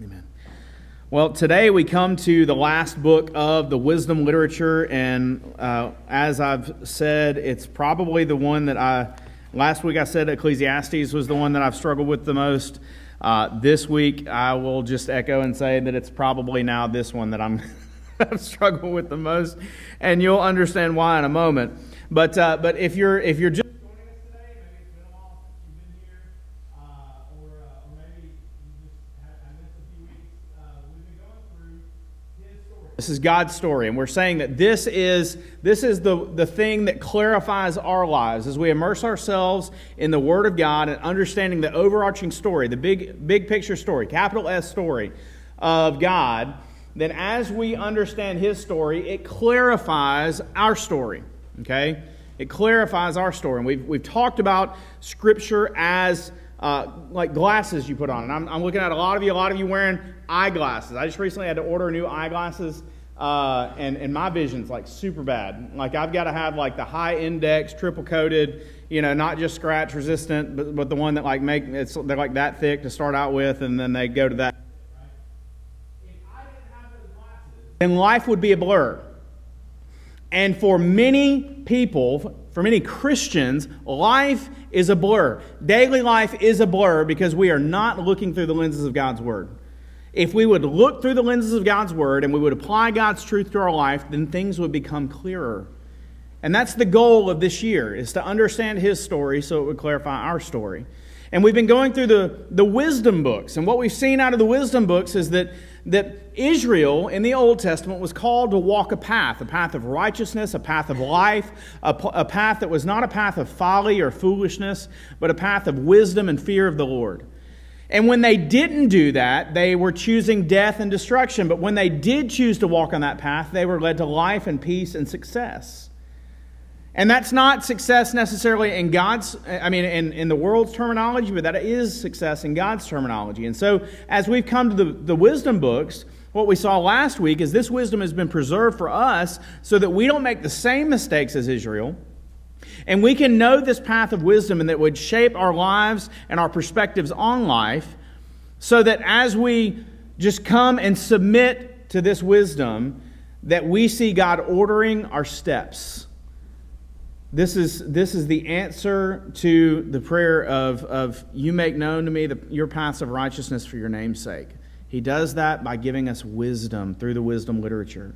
Amen. Well, today we come to the last book of the wisdom literature, and uh, as I've said, it's probably the one that I, last week I said Ecclesiastes was the one that I've struggled with the most. Uh, this week I will just echo and say that it's probably now this one that I'm I've struggled with the most, and you'll understand why in a moment. But, uh, but if you're, if you're just This is God's story, and we're saying that this is, this is the, the thing that clarifies our lives as we immerse ourselves in the Word of God and understanding the overarching story, the big, big picture story, capital S story of God. Then, as we understand His story, it clarifies our story. Okay? It clarifies our story. And we've, we've talked about Scripture as uh, like glasses you put on. And I'm, I'm, looking at a lot of you, a lot of you wearing eyeglasses. I just recently had to order new eyeglasses, uh, and, and my vision's like super bad. Like I've got to have like the high index, triple coated, you know, not just scratch resistant, but, but the one that like make it's they're like that thick to start out with, and then they go to that. Then life would be a blur. And for many people, for many Christians, life is a blur. Daily life is a blur because we are not looking through the lenses of God's Word. If we would look through the lenses of God's Word and we would apply God's truth to our life, then things would become clearer. And that's the goal of this year, is to understand His story so it would clarify our story. And we've been going through the, the wisdom books. And what we've seen out of the wisdom books is that, that Israel in the Old Testament was called to walk a path, a path of righteousness, a path of life, a, a path that was not a path of folly or foolishness, but a path of wisdom and fear of the Lord. And when they didn't do that, they were choosing death and destruction. But when they did choose to walk on that path, they were led to life and peace and success. And that's not success necessarily in God's, I mean, in, in the world's terminology, but that is success in God's terminology. And so, as we've come to the, the wisdom books, what we saw last week is this wisdom has been preserved for us so that we don't make the same mistakes as Israel. And we can know this path of wisdom and that would shape our lives and our perspectives on life so that as we just come and submit to this wisdom, that we see God ordering our steps this is, this is the answer to the prayer of, of you make known to me the, your paths of righteousness for your name's sake. He does that by giving us wisdom through the wisdom literature.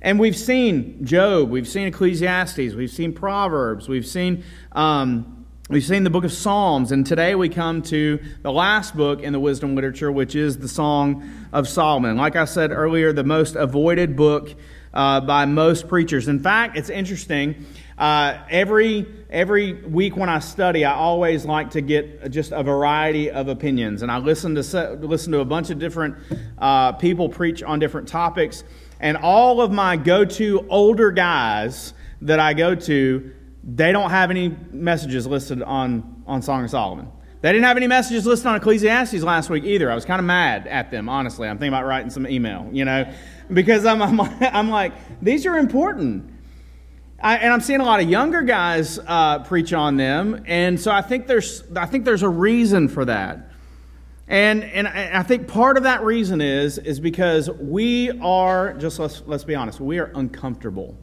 And we've seen Job, we've seen Ecclesiastes, we've seen Proverbs, we've seen, um, we've seen the book of Psalms, and today we come to the last book in the wisdom literature, which is the Song of Solomon. Like I said earlier, the most avoided book uh, by most preachers. In fact, it's interesting. Uh, every, every week when I study, I always like to get just a variety of opinions. And I listen to, listen to a bunch of different uh, people preach on different topics. And all of my go to older guys that I go to, they don't have any messages listed on, on Song of Solomon. They didn't have any messages listed on Ecclesiastes last week either. I was kind of mad at them, honestly. I'm thinking about writing some email, you know, because I'm, I'm, I'm like, these are important. I, and I'm seeing a lot of younger guys uh, preach on them, and so I think there's I think there's a reason for that, and and I think part of that reason is is because we are just let's let's be honest we are uncomfortable.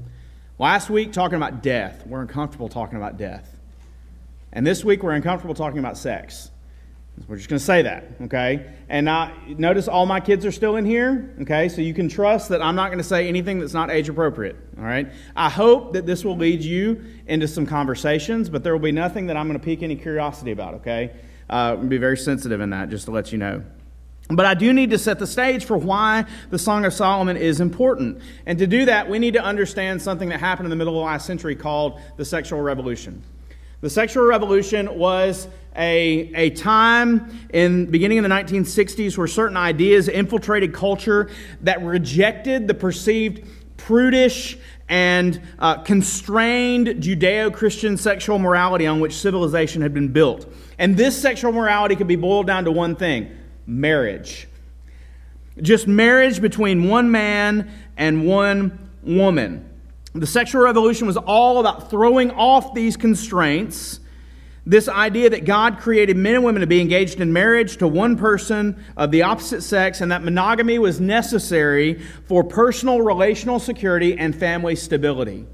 Last week talking about death, we're uncomfortable talking about death, and this week we're uncomfortable talking about sex. We're just going to say that, okay? And now, notice all my kids are still in here, okay? So you can trust that I'm not going to say anything that's not age appropriate, all right? I hope that this will lead you into some conversations, but there will be nothing that I'm going to pique any curiosity about, okay? Uh, be very sensitive in that, just to let you know. But I do need to set the stage for why the Song of Solomon is important. And to do that, we need to understand something that happened in the middle of the last century called the sexual revolution. The sexual revolution was a, a time in beginning in the 1960s where certain ideas infiltrated culture that rejected the perceived prudish and uh, constrained Judeo Christian sexual morality on which civilization had been built. And this sexual morality could be boiled down to one thing marriage. Just marriage between one man and one woman. The sexual revolution was all about throwing off these constraints This idea that God created men and women to be engaged in marriage to one person of the opposite sex and that monogamy was necessary for personal relational security and family stability.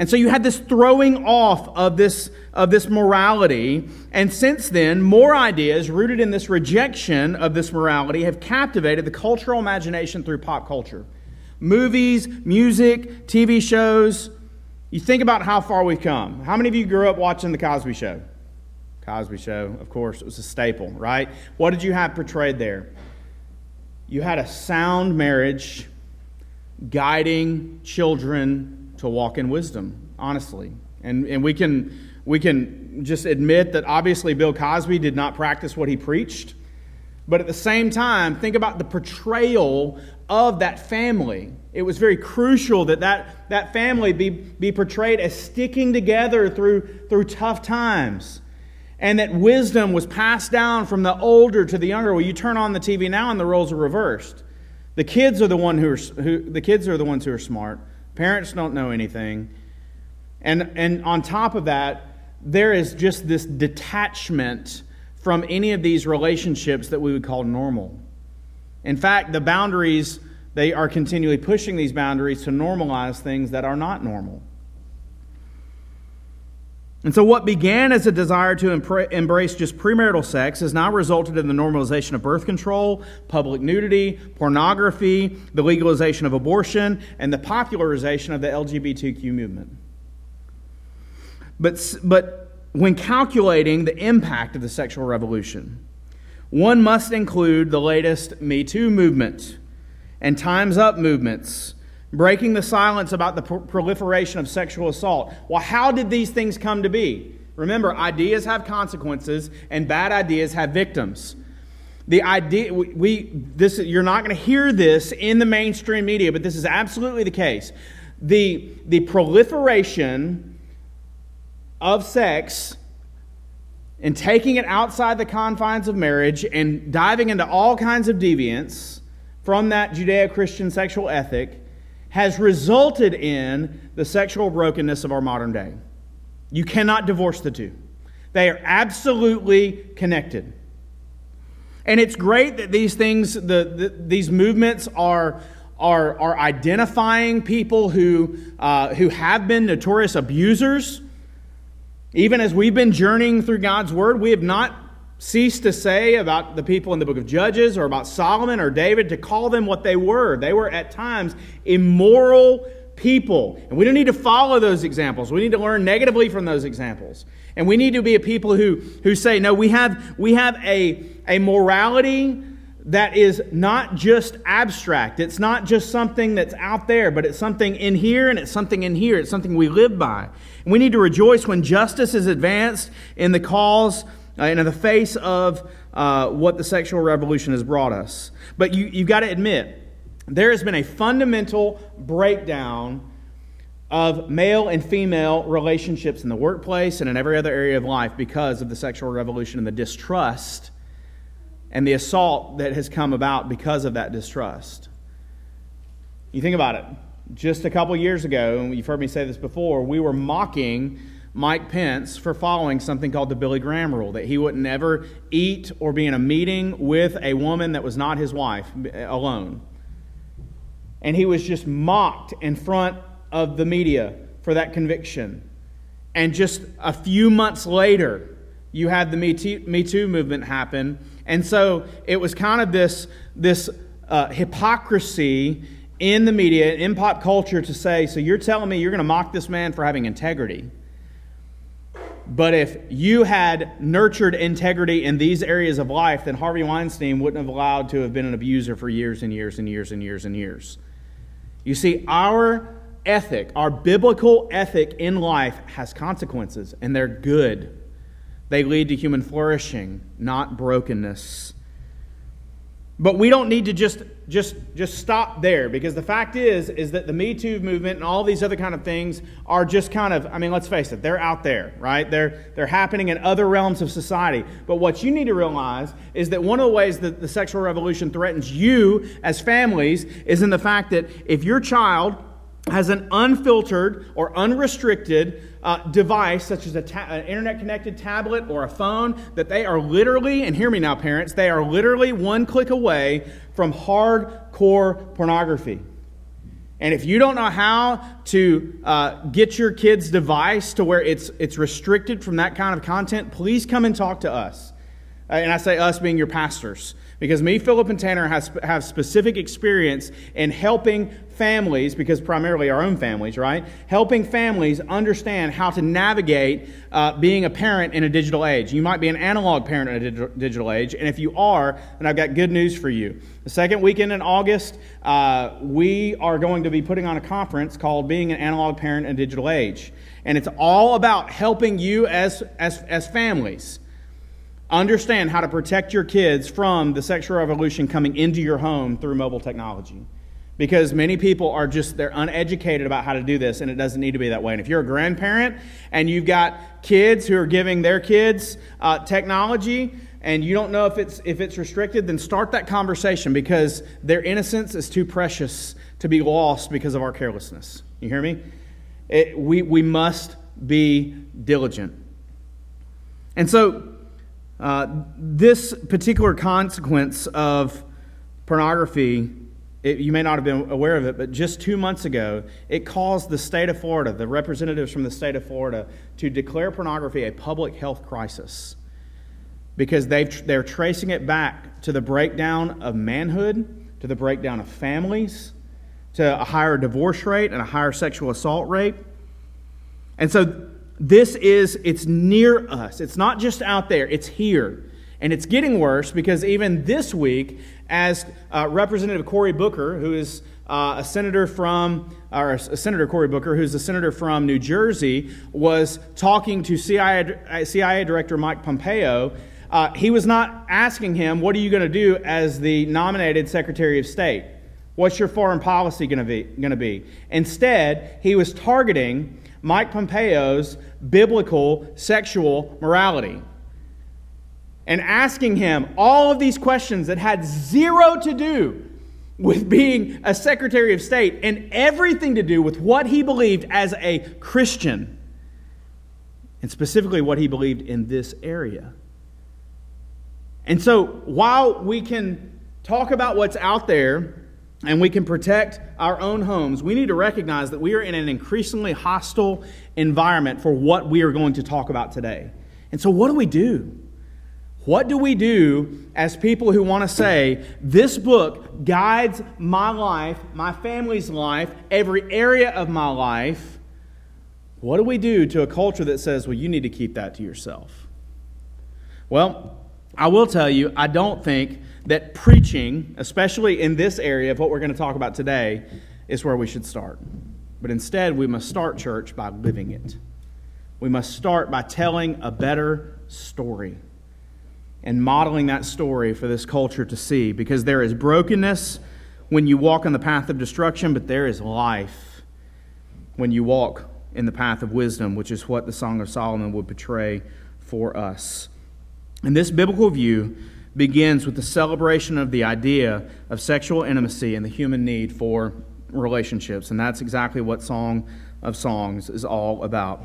And so you had this throwing off of this, of this morality. And since then, more ideas rooted in this rejection of this morality have captivated the cultural imagination through pop culture. Movies, music, TV shows, you think about how far we've come. How many of you grew up watching The Cosby Show? Cosby Show, of course, it was a staple, right? What did you have portrayed there? You had a sound marriage guiding children to walk in wisdom, honestly. And, and we, can, we can just admit that obviously Bill Cosby did not practice what he preached. But at the same time, think about the portrayal of that family. It was very crucial that that, that family be, be portrayed as sticking together through, through tough times. And that wisdom was passed down from the older to the younger. Well, you turn on the TV now and the roles are reversed. The kids are the one who are who, the kids are the ones who are smart. Parents don't know anything. And and on top of that, there is just this detachment from any of these relationships that we would call normal. In fact, the boundaries, they are continually pushing these boundaries to normalize things that are not normal. And so, what began as a desire to embrace just premarital sex has now resulted in the normalization of birth control, public nudity, pornography, the legalization of abortion, and the popularization of the LGBTQ movement. But, but when calculating the impact of the sexual revolution, one must include the latest Me Too movement and Time's Up movements, breaking the silence about the proliferation of sexual assault. Well, how did these things come to be? Remember, ideas have consequences, and bad ideas have victims. The idea we, we this you're not going to hear this in the mainstream media, but this is absolutely the case. The the proliferation of sex and taking it outside the confines of marriage and diving into all kinds of deviance from that Judeo Christian sexual ethic has resulted in the sexual brokenness of our modern day. You cannot divorce the two, they are absolutely connected. And it's great that these things, the, the these movements are, are, are identifying people who, uh, who have been notorious abusers even as we've been journeying through God's Word, we have not ceased to say about the people in the book of Judges or about Solomon or David to call them what they were. They were at times immoral people. And we don't need to follow those examples. We need to learn negatively from those examples. And we need to be a people who, who say, no, we have, we have a, a morality that is not just abstract. It's not just something that's out there, but it's something in here and it's something in here. It's something we live by. And we need to rejoice when justice is advanced in the cause and in the face of uh, what the sexual revolution has brought us. But you, you've got to admit, there has been a fundamental breakdown of male and female relationships in the workplace and in every other area of life because of the sexual revolution and the distrust and the assault that has come about because of that distrust. You think about it. Just a couple years ago, you've heard me say this before, we were mocking Mike Pence for following something called the Billy Graham rule that he would never eat or be in a meeting with a woman that was not his wife alone. And he was just mocked in front of the media for that conviction. And just a few months later, you had the Me Too, Me Too movement happen and so it was kind of this, this uh, hypocrisy in the media, in pop culture, to say, so you're telling me you're going to mock this man for having integrity. But if you had nurtured integrity in these areas of life, then Harvey Weinstein wouldn't have allowed to have been an abuser for years and years and years and years and years. You see, our ethic, our biblical ethic in life has consequences, and they're good. They lead to human flourishing, not brokenness. But we don't need to just, just, just stop there because the fact is, is that the Me Too movement and all these other kind of things are just kind of, I mean, let's face it, they're out there, right? They're, they're happening in other realms of society. But what you need to realize is that one of the ways that the sexual revolution threatens you as families is in the fact that if your child has an unfiltered or unrestricted uh, device, such as ta- an internet connected tablet or a phone, that they are literally, and hear me now, parents, they are literally one click away from hardcore pornography. And if you don't know how to uh, get your kid's device to where it's, it's restricted from that kind of content, please come and talk to us. Uh, and I say us being your pastors. Because me, Philip, and Tanner have specific experience in helping families, because primarily our own families, right? Helping families understand how to navigate uh, being a parent in a digital age. You might be an analog parent in a digital age, and if you are, then I've got good news for you. The second weekend in August, uh, we are going to be putting on a conference called Being an Analog Parent in a Digital Age. And it's all about helping you as, as, as families Understand how to protect your kids from the sexual revolution coming into your home through mobile technology. Because many people are just, they're uneducated about how to do this, and it doesn't need to be that way. And if you're a grandparent and you've got kids who are giving their kids uh, technology, and you don't know if it's, if it's restricted, then start that conversation because their innocence is too precious to be lost because of our carelessness. You hear me? It, we, we must be diligent. And so, uh, this particular consequence of pornography, it, you may not have been aware of it, but just two months ago, it caused the state of Florida, the representatives from the state of Florida, to declare pornography a public health crisis because they they're tracing it back to the breakdown of manhood, to the breakdown of families, to a higher divorce rate and a higher sexual assault rate. And so this is, it's near us. It's not just out there, it's here. And it's getting worse because even this week, as uh, Representative Cory Booker, who is uh, a senator from, or a Senator Cory Booker, who's a senator from New Jersey, was talking to CIA, CIA Director Mike Pompeo, uh, he was not asking him, What are you going to do as the nominated Secretary of State? What's your foreign policy? Going to be? Instead, he was targeting Mike Pompeo's biblical sexual morality and asking him all of these questions that had zero to do with being a Secretary of State and everything to do with what he believed as a Christian, and specifically what he believed in this area. And so, while we can talk about what's out there and we can protect our own homes, we need to recognize that we are in an increasingly hostile environment for what we are going to talk about today. And so, what do we do? What do we do as people who want to say, this book guides my life, my family's life, every area of my life? What do we do to a culture that says, well, you need to keep that to yourself? Well, I will tell you, I don't think that preaching, especially in this area of what we're going to talk about today, is where we should start. But instead, we must start church by living it. We must start by telling a better story and modeling that story for this culture to see because there is brokenness when you walk on the path of destruction, but there is life when you walk in the path of wisdom, which is what the Song of Solomon would portray for us. And this biblical view begins with the celebration of the idea of sexual intimacy and the human need for relationships. And that's exactly what Song of Songs is all about.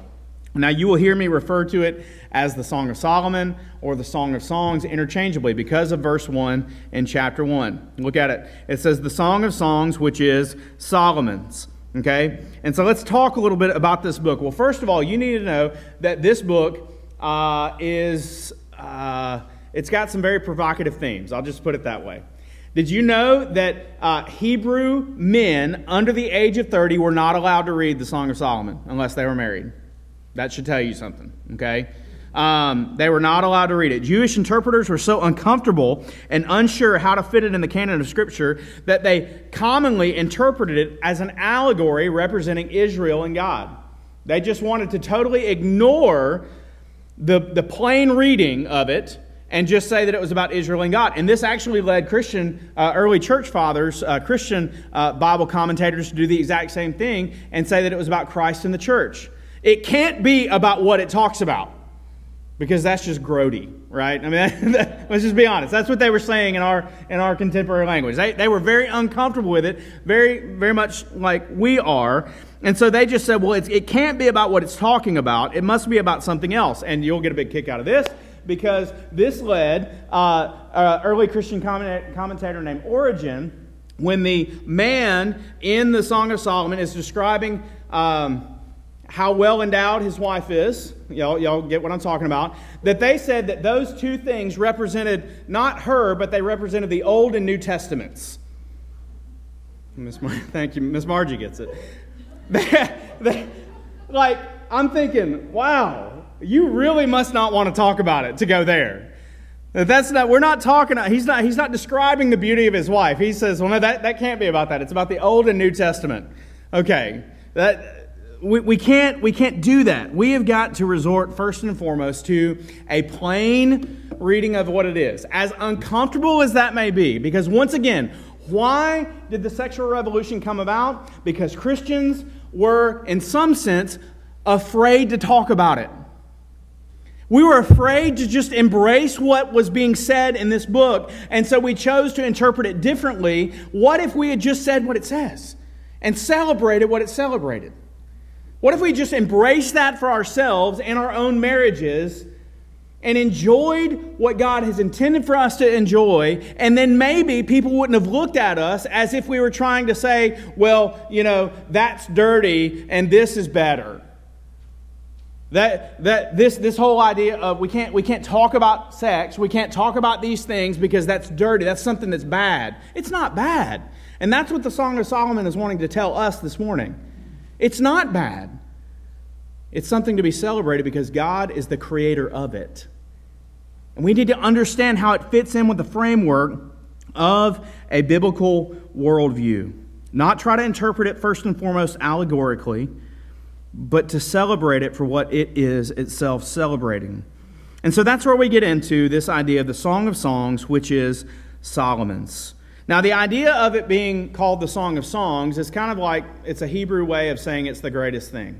Now, you will hear me refer to it as the Song of Solomon or the Song of Songs interchangeably because of verse 1 in chapter 1. Look at it. It says, The Song of Songs, which is Solomon's. Okay? And so let's talk a little bit about this book. Well, first of all, you need to know that this book uh, is. Uh, it's got some very provocative themes. I'll just put it that way. Did you know that uh, Hebrew men under the age of 30 were not allowed to read the Song of Solomon unless they were married? That should tell you something, okay? Um, they were not allowed to read it. Jewish interpreters were so uncomfortable and unsure how to fit it in the canon of Scripture that they commonly interpreted it as an allegory representing Israel and God. They just wanted to totally ignore the, the plain reading of it and just say that it was about Israel and God. And this actually led Christian, uh, early church fathers, uh, Christian uh, Bible commentators to do the exact same thing and say that it was about Christ and the church. It can't be about what it talks about because that's just grody, right? I mean, Let's just be honest. That's what they were saying in our in our contemporary language. They, they were very uncomfortable with it, very very much like we are. And so they just said, well, it can't be about what it's talking about. It must be about something else. And you'll get a big kick out of this because this led uh, an early Christian commentator named Origen, when the man in the Song of Solomon is describing um, how well endowed his wife is, y'all, y'all get what I'm talking about, that they said that those two things represented not her, but they represented the Old and New Testaments. Miss Mar- Thank you. Miss Margie gets it. like, I'm thinking, wow, you really must not want to talk about it to go there. That's not, we're not talking, he's not, he's not describing the beauty of his wife. He says, well, no, that, that can't be about that. It's about the Old and New Testament. Okay. That, we, we, can't, we can't do that. We have got to resort first and foremost to a plain reading of what it is, as uncomfortable as that may be. Because once again, why did the sexual revolution come about? Because Christians were, in some sense, afraid to talk about it. We were afraid to just embrace what was being said in this book, and so we chose to interpret it differently. What if we had just said what it says and celebrated what it celebrated? What if we just embraced that for ourselves and our own marriages and enjoyed what God has intended for us to enjoy, and then maybe people wouldn't have looked at us as if we were trying to say, well, you know, that's dirty and this is better. That, that this, this whole idea of we can't, we can't talk about sex, we can't talk about these things because that's dirty, that's something that's bad. It's not bad. And that's what the Song of Solomon is wanting to tell us this morning. It's not bad. It's something to be celebrated because God is the creator of it. And we need to understand how it fits in with the framework of a biblical worldview. Not try to interpret it first and foremost allegorically, but to celebrate it for what it is itself celebrating. And so that's where we get into this idea of the Song of Songs, which is Solomon's. Now, the idea of it being called the Song of Songs is kind of like it's a Hebrew way of saying it's the greatest thing.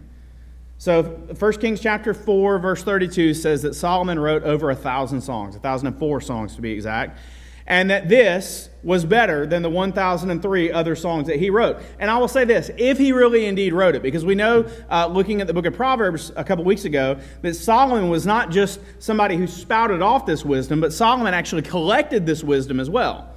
So 1 Kings chapter 4, verse 32 says that Solomon wrote over a thousand songs, 1,004 songs to be exact, and that this was better than the 1,003 other songs that he wrote. And I will say this if he really indeed wrote it, because we know, uh, looking at the book of Proverbs a couple weeks ago, that Solomon was not just somebody who spouted off this wisdom, but Solomon actually collected this wisdom as well.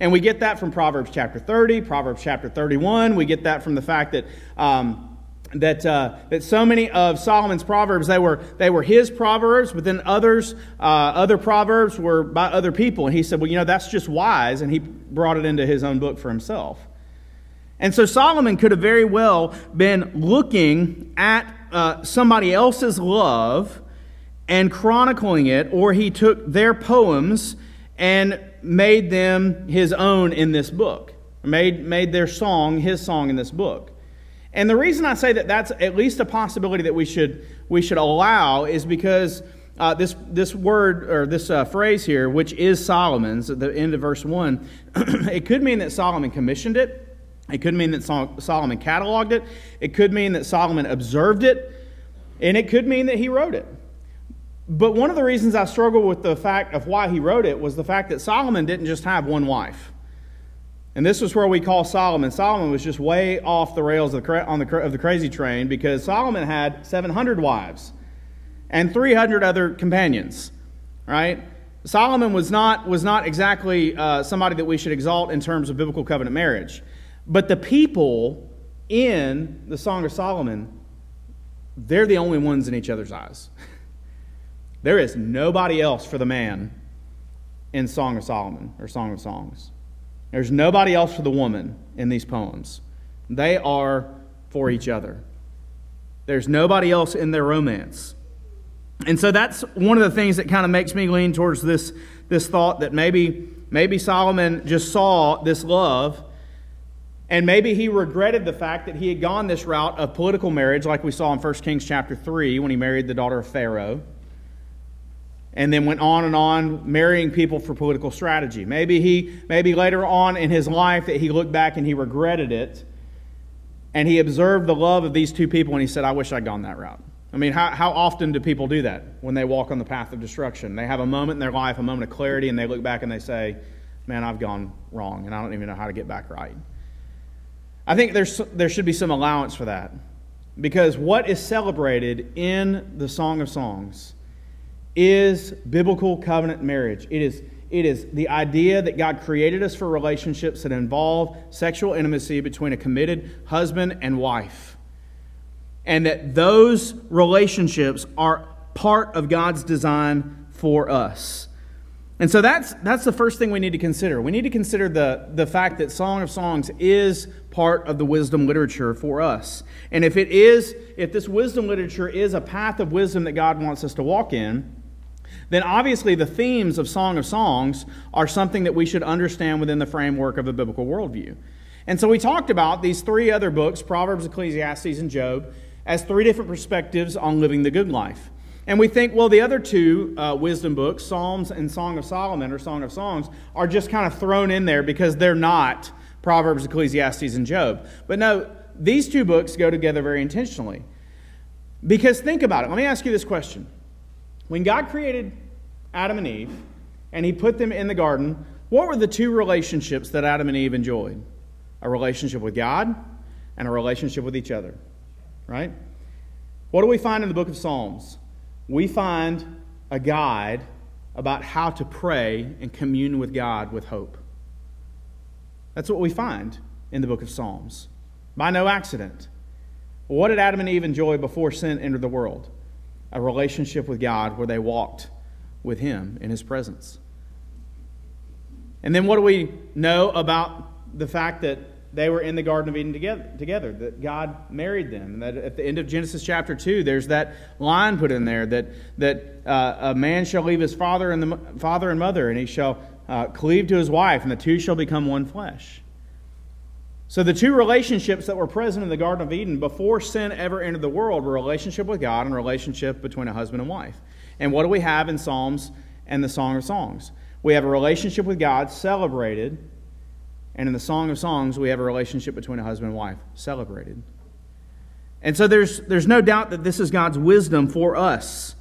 And we get that from Proverbs chapter 30, Proverbs chapter 31. We get that from the fact that. Um, that, uh, that so many of Solomon's proverbs they were they were his proverbs, but then others uh, other proverbs were by other people, and he said, well, you know, that's just wise, and he brought it into his own book for himself. And so Solomon could have very well been looking at uh, somebody else's love and chronicling it, or he took their poems and made them his own in this book, made made their song his song in this book. And the reason I say that that's at least a possibility that we should, we should allow is because uh, this, this word or this uh, phrase here, which is Solomon's at the end of verse 1, it could mean that Solomon commissioned it. It could mean that Solomon cataloged it. It could mean that Solomon observed it. And it could mean that he wrote it. But one of the reasons I struggle with the fact of why he wrote it was the fact that Solomon didn't just have one wife. And this was where we call Solomon. Solomon was just way off the rails of the, on the, of the crazy train because Solomon had 700 wives and 300 other companions, right? Solomon was not, was not exactly uh, somebody that we should exalt in terms of biblical covenant marriage. But the people in the Song of Solomon, they're the only ones in each other's eyes. there is nobody else for the man in Song of Solomon or Song of Songs. There's nobody else for the woman in these poems. They are for each other. There's nobody else in their romance. And so that's one of the things that kind of makes me lean towards this, this thought that maybe, maybe Solomon just saw this love and maybe he regretted the fact that he had gone this route of political marriage, like we saw in 1 Kings chapter 3 when he married the daughter of Pharaoh and then went on and on marrying people for political strategy. Maybe he maybe later on in his life that he looked back and he regretted it and he observed the love of these two people and he said, I wish I'd gone that route. I mean, how, how often do people do that when they walk on the path of destruction? They have a moment in their life, a moment of clarity, and they look back and they say, Man, I've gone wrong, and I don't even know how to get back right. I think there's, there should be some allowance for that. Because what is celebrated in the Song of Songs is biblical covenant marriage. It is, it is the idea that God created us for relationships that involve sexual intimacy between a committed husband and wife and that those relationships are part of God's design for us. And so that's, that's the first thing we need to consider. We need to consider the, the fact that Song of Songs is part of the wisdom literature for us. And if it is, if this wisdom literature is a path of wisdom that God wants us to walk in, then obviously the themes of Song of Songs are something that we should understand within the framework of a biblical worldview. And so we talked about these three other books Proverbs, Ecclesiastes, and Job as three different perspectives on living the good life. And we think, well, the other two uh, wisdom books, Psalms and Song of Solomon or Song of Songs, are just kind of thrown in there because they're not Proverbs, Ecclesiastes, and Job. But no, these two books go together very intentionally. Because think about it. Let me ask you this question. When God created Adam and Eve and he put them in the garden, what were the two relationships that Adam and Eve enjoyed? A relationship with God and a relationship with each other right? What do we find in the book of Psalms? We find a guide about how to pray and commune with God with hope. That's what we find in the book of Psalms. By no accident. What did Adam and Eve enjoy before sin entered the world? A relationship with God where they walked with Him in His presence. And then what do we know about the fact that they were in the Garden of Eden together, together, that God married them. And that at the end of Genesis chapter 2, there's that line put in there that, that uh, a man shall leave his father and, the, father and mother, and he shall uh, cleave to his wife, and the two shall become one flesh. So the two relationships that were present in the Garden of Eden before sin ever entered the world were relationship with God and relationship between a husband and wife. And what do we have in Psalms and the Song of Songs? We have a relationship with God celebrated and in the Song of Songs, we have a relationship between a husband and wife celebrated. And so there's, there's no doubt that this is God's wisdom for us.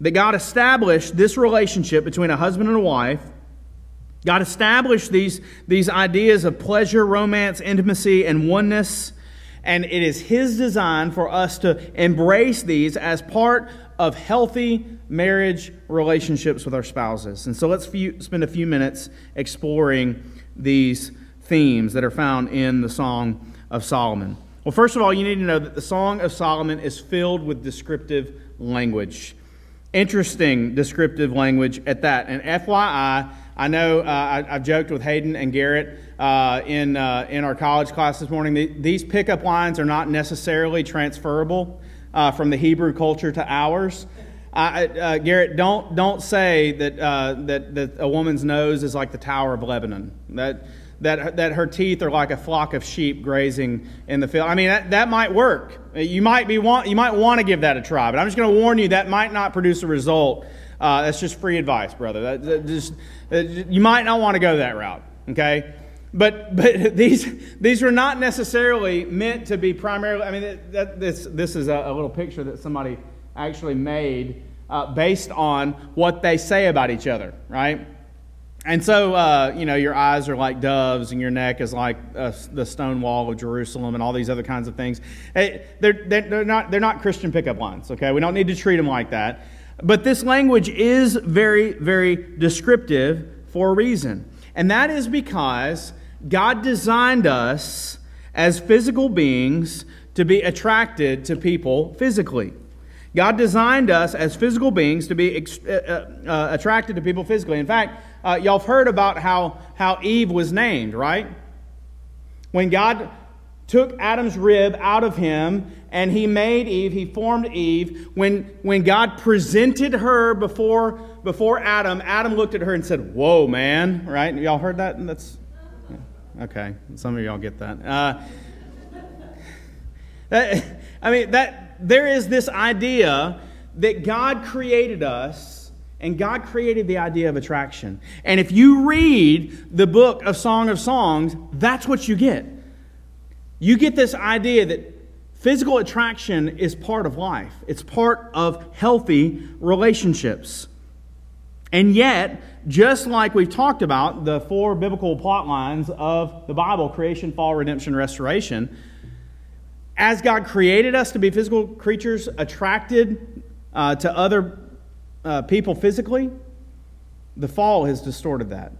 That God established this relationship between a husband and a wife. God established these, these ideas of pleasure, romance, intimacy, and oneness. And it is His design for us to embrace these as part of healthy marriage relationships with our spouses. And so let's few, spend a few minutes exploring these themes that are found in the Song of Solomon? Well, first of all, you need to know that the Song of Solomon is filled with descriptive language. Interesting descriptive language at that. And FYI, I know uh, I, have joked with Hayden and Garrett uh, in, uh, in our college class this morning. The, these pickup lines are not necessarily transferable uh, from the Hebrew culture to ours. Uh, Garrett, don't don't say that, uh, that that a woman's nose is like the Tower of Lebanon. That that that her teeth are like a flock of sheep grazing in the field. I mean, that, that might work. You might be want you might want to give that a try, but I'm just going to warn you that might not produce a result. Uh, that's just free advice, brother. That, that just you might not want to go that route. Okay. But, but these, these were not necessarily meant to be primarily. I mean, that, this, this is a, a little picture that somebody actually made uh, based on what they say about each other, right? And so, uh, you know, your eyes are like doves, and your neck is like uh, the stone wall of Jerusalem, and all these other kinds of things. Hey, they're, they're, not, they're not Christian pickup lines, okay? We don't need to treat them like that. But this language is very, very descriptive for a reason. And that is because God designed us as physical beings to be attracted to people physically. God designed us as physical beings to be uh, uh, uh, attracted to people physically. In fact, uh, y'all have heard about how, how Eve was named, right? When God took Adam's rib out of him and he made Eve, he formed Eve. When, when God presented her before, before Adam, Adam looked at her and said, Whoa, man, right? Y'all heard that? That's okay. Some of y'all get that. Uh, that I mean, that there is this idea that God created us and God created the idea of attraction. And if you read the book of Song of Songs, that's what you get. You get this idea that Physical attraction is part of life, it's part of healthy relationships. And yet, just like we've talked about the four biblical plot lines of the Bible creation, fall, redemption, restoration as God created us to be physical creatures attracted uh, to other uh, people physically, the fall has distorted that.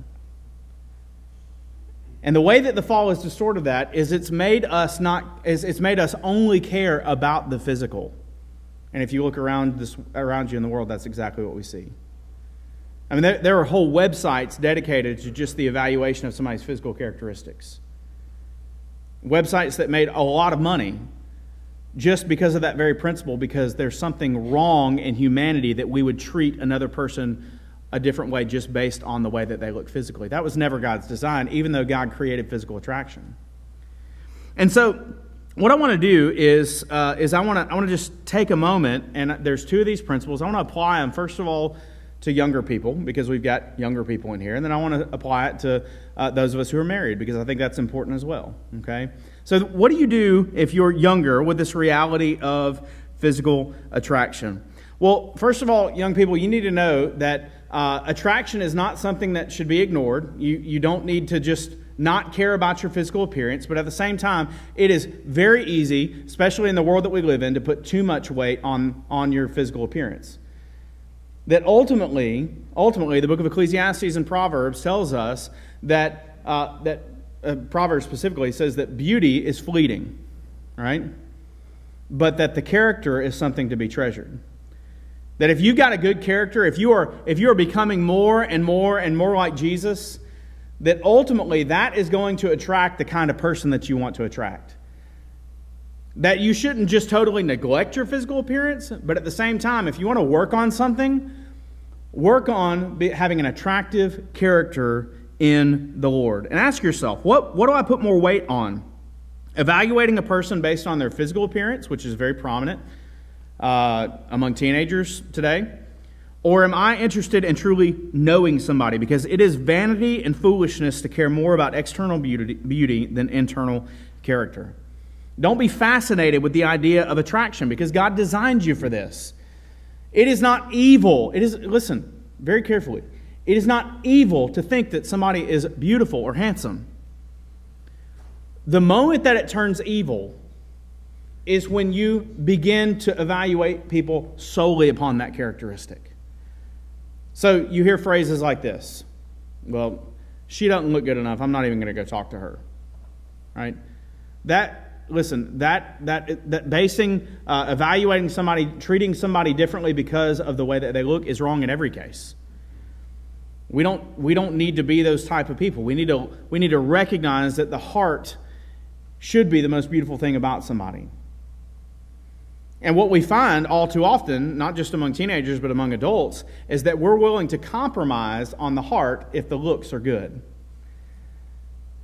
And the way that the fall has distorted that is it's made us not is it's made us only care about the physical. And if you look around this around you in the world, that's exactly what we see. I mean, there, there are whole websites dedicated to just the evaluation of somebody's physical characteristics websites that made a lot of money just because of that very principle, because there's something wrong in humanity that we would treat another person a different way just based on the way that they look physically. That was never God's design, even though God created physical attraction. And so, what I want to do is, uh, is I want to I want to just take a moment, and there's two of these principles. I want to apply them first of all to younger people because we've got younger people in here, and then I want to apply it to uh, those of us who are married because I think that's important as well. Okay, so what do you do if you're younger with this reality of physical attraction? Well, first of all, young people, you need to know that uh, attraction is not something that should be ignored. You you don't need to just not care about your physical appearance, but at the same time, it is very easy, especially in the world that we live in, to put too much weight on, on your physical appearance that ultimately, ultimately, the book of Ecclesiastes and Proverbs tells us that, uh, that uh, Proverbs specifically says that beauty is fleeting, right? But that the character is something to be treasured. That if you've got a good character, if you are, if you are becoming more and more and more like Jesus, that ultimately that is going to attract the kind of person that you want to attract. That you shouldn't just totally neglect your physical appearance, but at the same time, if you want to work on something, Work on having an attractive character in the Lord. And ask yourself, what, what do I put more weight on? Evaluating a person based on their physical appearance, which is very prominent uh, among teenagers today? Or am I interested in truly knowing somebody? Because it is vanity and foolishness to care more about external beauty, beauty than internal character. Don't be fascinated with the idea of attraction because God designed you for this. It is not evil. It is, listen very carefully. It is not evil to think that somebody is beautiful or handsome. The moment that it turns evil is when you begin to evaluate people solely upon that characteristic. So you hear phrases like this Well, she doesn't look good enough. I'm not even going to go talk to her. Right? That listen, that, that, that basing, uh, evaluating somebody, treating somebody differently because of the way that they look is wrong in every case. We don't, we don't need to be those type of people. We need, to, we need to recognize that the heart should be the most beautiful thing about somebody. And what we find all too often, not just among teenagers, but among adults, is that we're willing to compromise on the heart if the looks are good.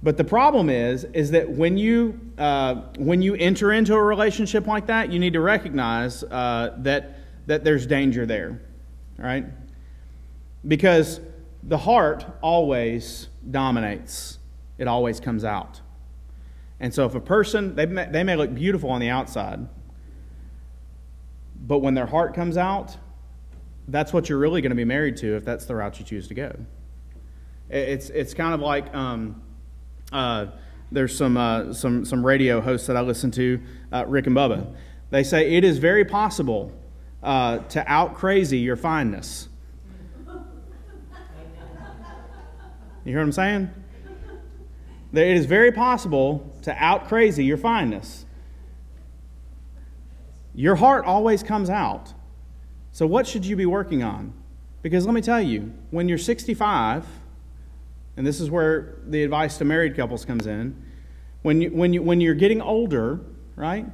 But the problem is, is that when you uh, when you enter into a relationship like that, you need to recognize uh, that that there's danger there, right? Because the heart always dominates; it always comes out. And so, if a person they may, they may look beautiful on the outside, but when their heart comes out, that's what you're really going to be married to if that's the route you choose to go. It's it's kind of like. Um, uh, there's some, uh, some, some radio hosts that I listen to, uh, Rick and Bubba. They say it is very possible uh, to out crazy your fineness. You hear what I'm saying? That it is very possible to out crazy your fineness. Your heart always comes out. So, what should you be working on? Because let me tell you, when you're 65, and this is where the advice to married couples comes in. When, you, when, you, when you're getting older, right?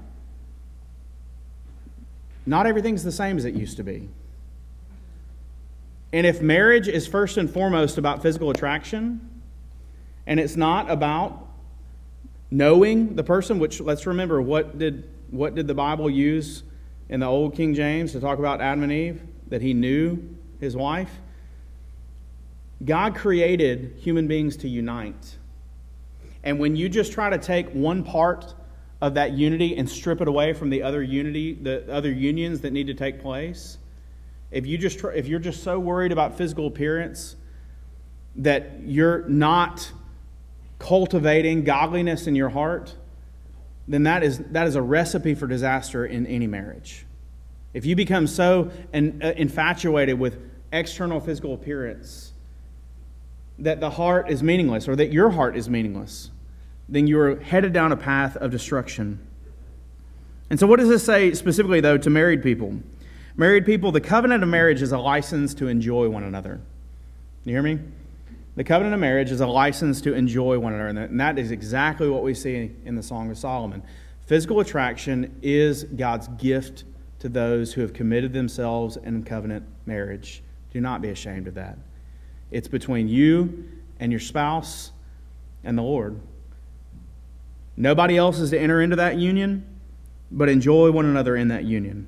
Not everything's the same as it used to be. And if marriage is first and foremost about physical attraction, and it's not about knowing the person, which let's remember what did, what did the Bible use in the old King James to talk about Adam and Eve? That he knew his wife? God created human beings to unite. And when you just try to take one part of that unity and strip it away from the other unity, the other unions that need to take place, if you just if you're just so worried about physical appearance that you're not cultivating godliness in your heart, then that is that is a recipe for disaster in any marriage. If you become so uh, infatuated with external physical appearance that the heart is meaningless or that your heart is meaningless, then you're headed down a path of destruction. And so, what does this say specifically, though, to married people? Married people, the covenant of marriage is a license to enjoy one another. You hear me? The covenant of marriage is a license to enjoy one another, and that is exactly what we see in the Song of Solomon. Physical attraction is God's gift to those who have committed themselves in covenant marriage. Do not be ashamed of that. It's between you and your spouse and the Lord. Nobody else is to enter into that union, but enjoy one another in that union.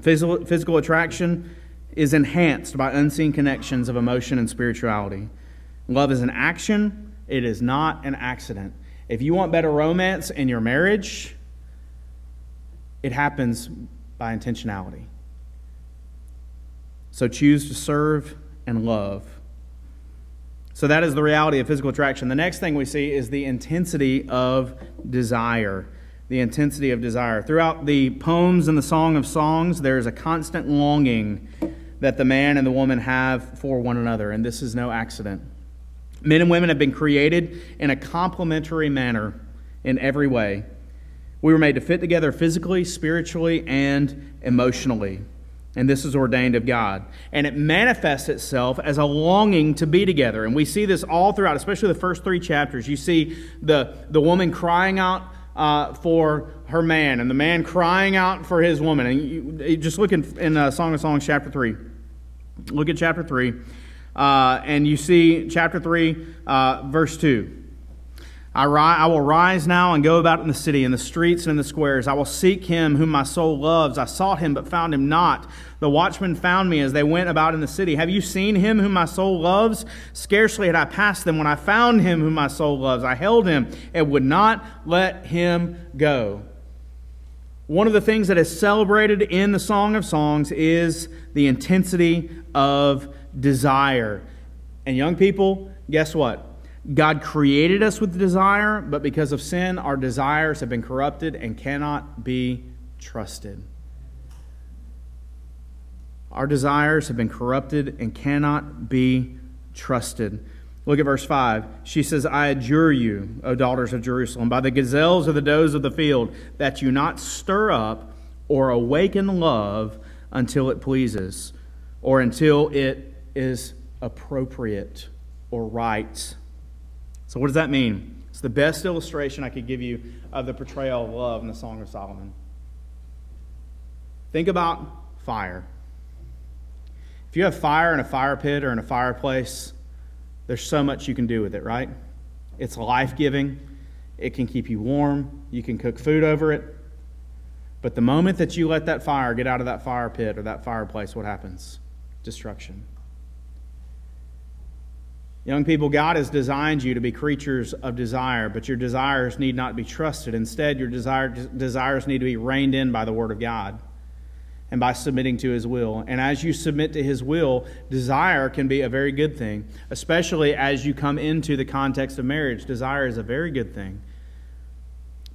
Physical, physical attraction is enhanced by unseen connections of emotion and spirituality. Love is an action, it is not an accident. If you want better romance in your marriage, it happens by intentionality. So choose to serve and love. So that is the reality of physical attraction. The next thing we see is the intensity of desire the intensity of desire. Throughout the poems and the Song of Songs, there is a constant longing that the man and the woman have for one another, and this is no accident. Men and women have been created in a complementary manner in every way. We were made to fit together physically, spiritually, and emotionally. And this is ordained of God. And it manifests itself as a longing to be together. And we see this all throughout, especially the first three chapters. You see the, the woman crying out uh, for her man, and the man crying out for his woman. And you, just look in, in uh, Song of Songs, chapter 3. Look at chapter 3. Uh, and you see chapter 3, uh, verse 2. I, ri- I will rise now and go about in the city, in the streets and in the squares. I will seek him whom my soul loves. I sought him, but found him not. The watchmen found me as they went about in the city. Have you seen him whom my soul loves? Scarcely had I passed them when I found him whom my soul loves. I held him and would not let him go. One of the things that is celebrated in the Song of Songs is the intensity of desire. And young people, guess what? God created us with desire, but because of sin, our desires have been corrupted and cannot be trusted. Our desires have been corrupted and cannot be trusted. Look at verse 5. She says, I adjure you, O daughters of Jerusalem, by the gazelles or the does of the field, that you not stir up or awaken love until it pleases, or until it is appropriate or right so, what does that mean? It's the best illustration I could give you of the portrayal of love in the Song of Solomon. Think about fire. If you have fire in a fire pit or in a fireplace, there's so much you can do with it, right? It's life giving, it can keep you warm, you can cook food over it. But the moment that you let that fire get out of that fire pit or that fireplace, what happens? Destruction. Young people, God has designed you to be creatures of desire, but your desires need not be trusted. Instead, your desire, desires need to be reined in by the Word of God and by submitting to His will. And as you submit to His will, desire can be a very good thing, especially as you come into the context of marriage. Desire is a very good thing.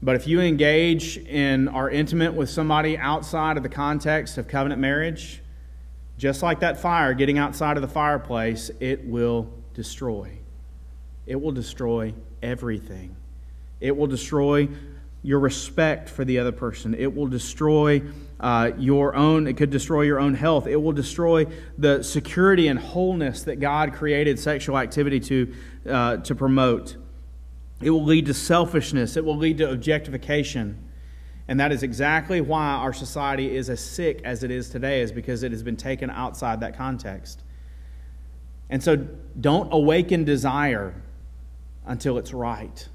But if you engage in are intimate with somebody outside of the context of covenant marriage, just like that fire getting outside of the fireplace, it will destroy. It will destroy everything. It will destroy your respect for the other person. It will destroy uh, your own, it could destroy your own health. It will destroy the security and wholeness that God created sexual activity to, uh, to promote. It will lead to selfishness. It will lead to objectification. And that is exactly why our society is as sick as it is today, is because it has been taken outside that context. And so don't awaken desire until it's right.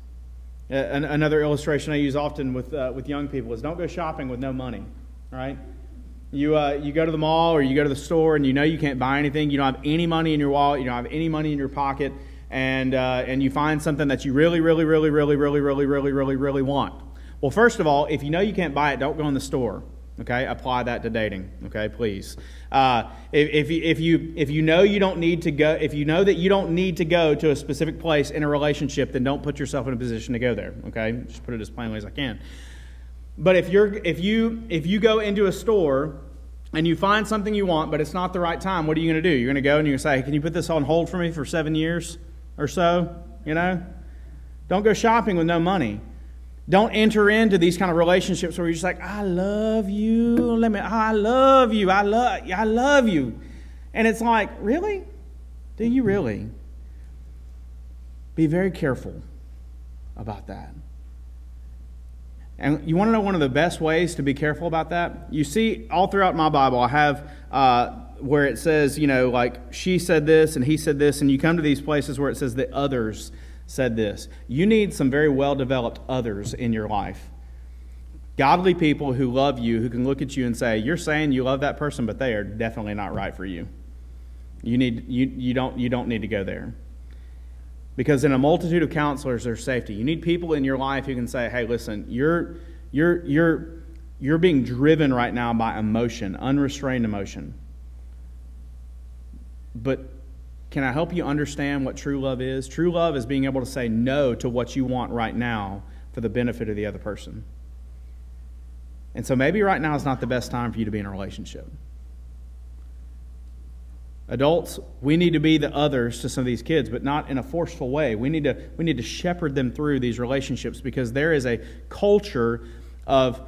Another illustration I use often with, uh, with young people is don't go shopping with no money, right? You, uh, you go to the mall or you go to the store and you know you can't buy anything. You don't have any money in your wallet. You don't have any money in your pocket. And, uh, and you find something that you really, really, really, really, really, really, really, really, really want. Well, first of all, if you know you can't buy it, don't go in the store. Okay, apply that to dating. Okay, please. Uh, if, if, you, if you if you know you don't need to go, if you know that you don't need to go to a specific place in a relationship, then don't put yourself in a position to go there. Okay, just put it as plainly as I can. But if you're if you if you go into a store and you find something you want, but it's not the right time, what are you going to do? You're going to go and you're going to say, hey, "Can you put this on hold for me for seven years or so?" You know, don't go shopping with no money. Don't enter into these kind of relationships where you're just like, I love you. Let me, I love you. I love, I love you. And it's like, really? Do you really? Be very careful about that. And you want to know one of the best ways to be careful about that? You see, all throughout my Bible, I have uh, where it says, you know, like she said this and he said this, and you come to these places where it says that others said this You need some very well developed others in your life. Godly people who love you, who can look at you and say, You're saying you love that person, but they are definitely not right for you. You, need, you, you, don't, you don't need to go there. Because in a multitude of counselors, there's safety. You need people in your life who can say, Hey, listen, you're, you're, you're, you're being driven right now by emotion, unrestrained emotion. But can I help you understand what true love is? True love is being able to say no to what you want right now for the benefit of the other person. And so maybe right now is not the best time for you to be in a relationship. Adults, we need to be the others to some of these kids, but not in a forceful way. We need to, we need to shepherd them through these relationships because there is a culture of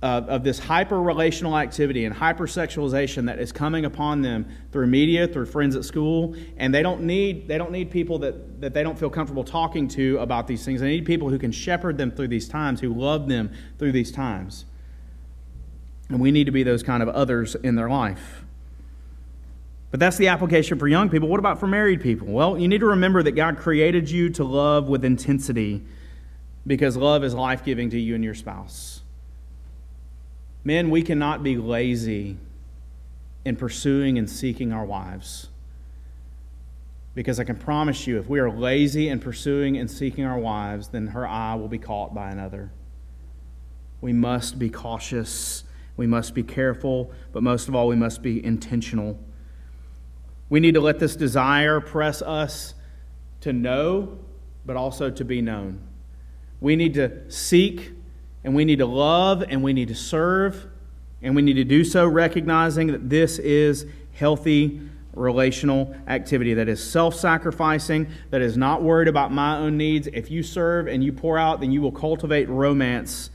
uh, of this hyper relational activity and hypersexualization that is coming upon them through media, through friends at school, and they don't need they don't need people that, that they don't feel comfortable talking to about these things. They need people who can shepherd them through these times, who love them through these times. And we need to be those kind of others in their life. But that's the application for young people. What about for married people? Well, you need to remember that God created you to love with intensity because love is life giving to you and your spouse. Men, we cannot be lazy in pursuing and seeking our wives. Because I can promise you, if we are lazy in pursuing and seeking our wives, then her eye will be caught by another. We must be cautious. We must be careful. But most of all, we must be intentional. We need to let this desire press us to know, but also to be known. We need to seek and we need to love and we need to serve, and we need to do so recognizing that this is healthy relational activity that is self sacrificing, that is not worried about my own needs. If you serve and you pour out, then you will cultivate romance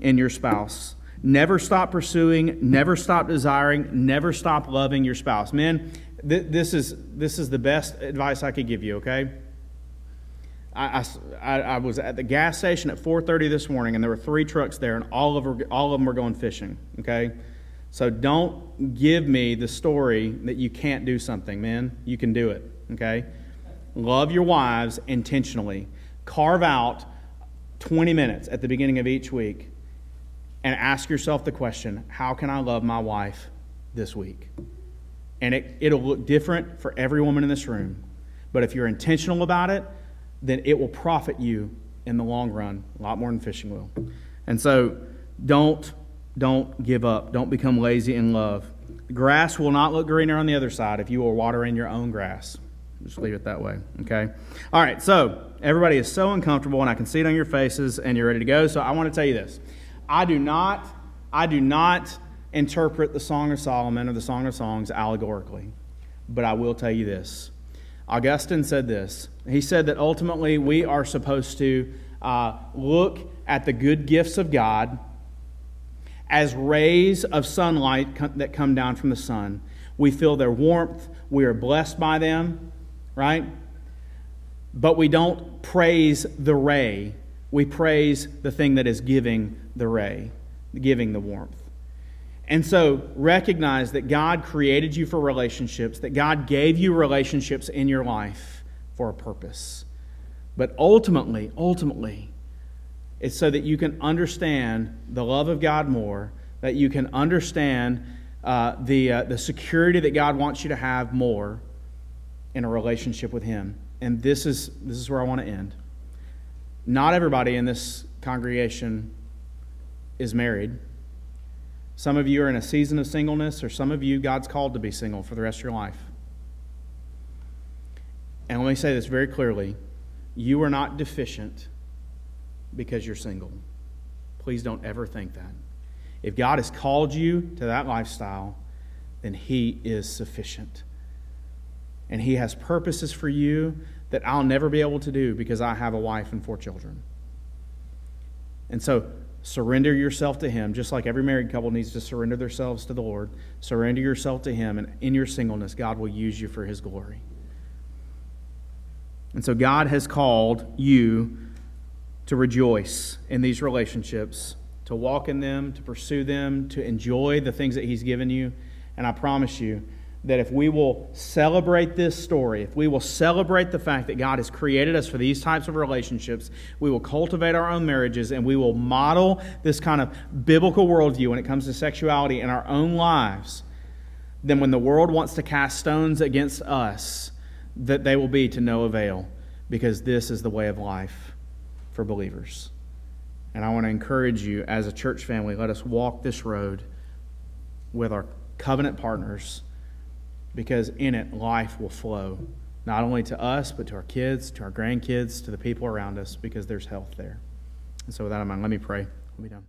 in your spouse. Never stop pursuing, never stop desiring, never stop loving your spouse. Men, th- this, is, this is the best advice I could give you, okay? I, I, I, was at the gas station at 4.30 this morning and there were three trucks there and all of, all of them were going fishing okay? So don't give me the story that you can't do something man. You can do it okay? Love your wives intentionally. Carve out 20 minutes at the beginning of each week and ask yourself the question how can i love my wife this week? And it, it'll look different for every woman in this room but if you're intentional about it then it will profit you in the long run a lot more than fishing will. And so don't don't give up. Don't become lazy in love. The grass will not look greener on the other side if you are watering your own grass. Just leave it that way, okay? All right, so everybody is so uncomfortable, and I can see it on your faces, and you're ready to go. So I want to tell you this: I do not, I do not interpret the Song of Solomon or the Song of Songs allegorically, but I will tell you this: Augustine said this. He said that ultimately we are supposed to uh, look at the good gifts of God as rays of sunlight that come down from the sun. We feel their warmth, we are blessed by them, right? But we don't praise the ray, we praise the thing that is giving the ray, giving the warmth. And so recognize that God created you for relationships, that God gave you relationships in your life for a purpose. But ultimately, ultimately, it's so that you can understand the love of God more, that you can understand uh, the, uh, the security that God wants you to have more in a relationship with Him. And this is, this is where I want to end. Not everybody in this congregation is married. Some of you are in a season of singleness, or some of you, God's called to be single for the rest of your life. And let me say this very clearly you are not deficient because you're single. Please don't ever think that. If God has called you to that lifestyle, then He is sufficient. And He has purposes for you that I'll never be able to do because I have a wife and four children. And so, surrender yourself to Him, just like every married couple needs to surrender themselves to the Lord. Surrender yourself to Him, and in your singleness, God will use you for His glory. And so, God has called you to rejoice in these relationships, to walk in them, to pursue them, to enjoy the things that He's given you. And I promise you that if we will celebrate this story, if we will celebrate the fact that God has created us for these types of relationships, we will cultivate our own marriages and we will model this kind of biblical worldview when it comes to sexuality in our own lives, then when the world wants to cast stones against us, that they will be to no avail because this is the way of life for believers. And I want to encourage you as a church family, let us walk this road with our covenant partners because in it life will flow, not only to us, but to our kids, to our grandkids, to the people around us, because there's health there. And so, with that in mind, let me pray. We'll be done.